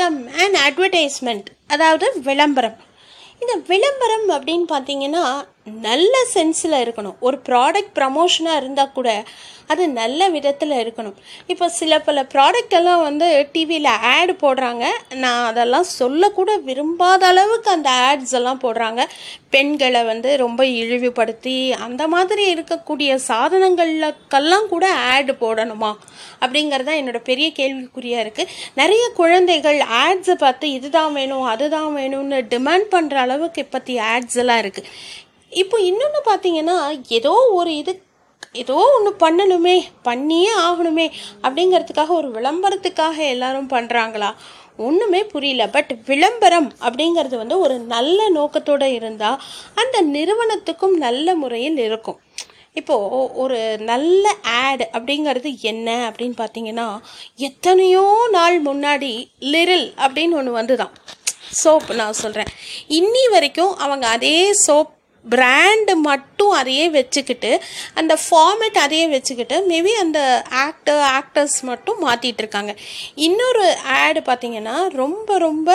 வணக்கம் and advertisement அதாவது விளம்பரம். இந்த விளம்பரம் அப்படின்னு பார்த்தீங்கன்னா நல்ல சென்ஸில் இருக்கணும். ஒரு ப்ராடக்ட் ப்ரமோஷனாக இருந்தால் கூட அது நல்ல விதத்தில் இருக்கணும். இப்போ சில பல ப்ராடக்ட் எல்லாம் வந்து டிவியில் ஆட் போடுறாங்க. நான் அதெல்லாம் சொல்லக்கூட விரும்பாத அளவுக்கு அந்த ஆட்ஸ் எல்லாம் போடுறாங்க. பெண்களை வந்து ரொம்ப இழிவுபடுத்தி அந்த மாதிரி இருக்கக்கூடிய சாதனங்களுக்கெல்லாம் கூட ஆட் போடணுமா? அப்படிங்கிறது தான் என்னோட பெரிய கேள்விக்குறியாக இருக்குது நிறைய குழந்தைகள் ஆட்ஸை பார்த்து இதுதான் வேணும் அதுதான் வேணும்னு டிமாண்ட் பண்ணுற அளவுக்கு இப்போத்தி ஆட்ஸ் எல்லாம் இருக்குது இப்போ இன்னொன்று பார்த்தீங்கன்னா ஏதோ ஒரு இது ஏதோ ஒன்று பண்ணணுமே பண்ணியே ஆகணுமே அப்படிங்கிறதுக்காக ஒரு விளம்பரத்துக்காக எல்லாரும் பண்ணுறாங்களா ஒன்றுமே புரியல. பட் விளம்பரம் அப்படிங்கிறது வந்து ஒரு நல்ல நோக்கத்தோடு இருந்தால் அந்த நிறுவனத்துக்கும் நல்ல முறையில் இருக்கும். இப்போது ஒரு நல்ல ஆட் அப்படிங்கிறது என்ன அப்படின்னு பார்த்தீங்கன்னா எத்தனையோ நாள் முன்னாடி லிரில் அப்படின்னு ஒன்று வந்துதான். சோப் நான் சொல்கிறேன் இன்னி வரைக்கும் அவங்க அதே சோப் பிராண்டு மட்டும் அதையே வச்சுக்கிட்டு அந்த ஃபார்மேட் அதையே வச்சுக்கிட்டு மேபி அந்த ஆக்டர் ஆக்டர்ஸ் மட்டும் மாற்றிட்டு இருக்காங்க. இன்னொரு ஆடு பார்த்தீங்கன்னா ரொம்ப ரொம்ப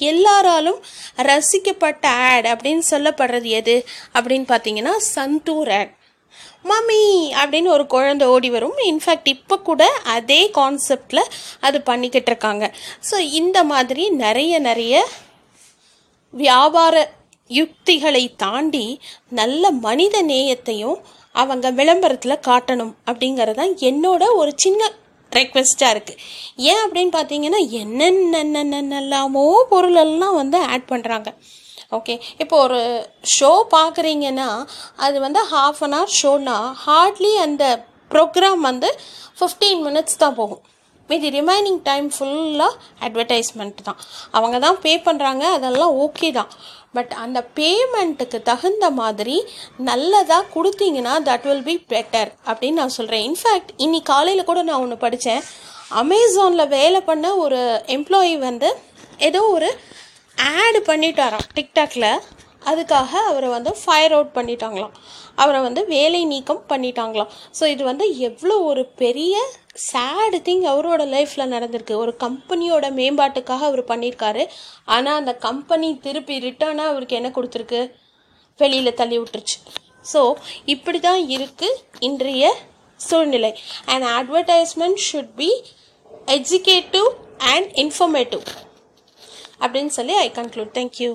எல்லாராலும் ரசிக்கப்பட்ட ஆட் அப்படின்னு சொல்லப்படுறது எது? அப்படின்னு பார்த்தீங்கன்னா சந்தூர் ஆட் மம்மி! அப்படின்னு ஒரு குழந்தை ஓடி வரும். இன்ஃபேக்ட் இப்போ கூட அதே கான்செப்டில் அது பண்ணிக்கிட்டு இருக்காங்க. ஸோ இந்த மாதிரி நிறைய நிறைய வியாபார யுக்திகளை தாண்டி நல்ல மனித நேயத்தையும் அவங்க விளம்பரத்தில் காட்டணும் அப்படிங்கிறது தான் என்னோட ஒரு சின்ன ரெக்வெஸ்ட்டாக இருக்குது ஏன் அப்படின்னு பார்த்தீங்கன்னா என்னென்னென்னெல்லாமோ பொருளெல்லாம் வந்து ஆட் பண்ணுறாங்க ஓகே இப்போ ஒரு ஷோ பார்க்குறீங்கன்னா அது வந்து ஹாஃப் அன் ஹவர் ஷோனா ஹார்ட்லி அந்த ப்ரோக்ராம் வந்து ஃபிஃப்டீன் மினிட்ஸ் தான் போகும். மீதி ரிமைனிங் டைம் ஃபுல்லாக அட்வர்டைஸ்மெண்ட் தான். அவங்க தான் பே பண்ணுறாங்க அதெல்லாம் ஓகே தான். பட் அந்த பேமெண்ட்டுக்கு தகுந்த மாதிரி நல்லதாக கொடுத்தீங்கன்னா தட் வில் பி பெட்டர் அப்படின்னு நான் சொல்கிறேன் இன்ஃபேக்ட் இன்னி காலையில் கூட நான் ஒன்று படித்தேன் அமேசானில் வேலை பண்ண ஒரு எம்ப்ளாயி வந்து ஏதோ ஒரு ஆடு பண்ணிட்டாராம் டிக்டாக்ல அதுக்காக அவரை வந்து ஃபயர் அவுட் பண்ணிட்டாங்களாம். அவரை வந்து வேலை நீக்கம் பண்ணிட்டாங்களாம். ஸோ இது வந்து எவ்வளோ ஒரு பெரிய சேடு திங் அவரோட லைஃப்பில் நடந்திருக்கு. ஒரு கம்பெனியோட மேம்பாட்டுக்காக அவர் பண்ணியிருக்காரு. ஆனால் அந்த கம்பெனி திருப்பி ரிட்டர்னாக அவருக்கு என்ன கொடுத்துருக்கு? வெளியில் தள்ளி விட்டுருச்சு. ஸோ இப்படி தான் இருக்குது இன்றைய சூழ்நிலை. And advertisement should be educative and informative அப்படின்னு சொல்லி ஐ கன்க்ளூட் தேங்க்யூ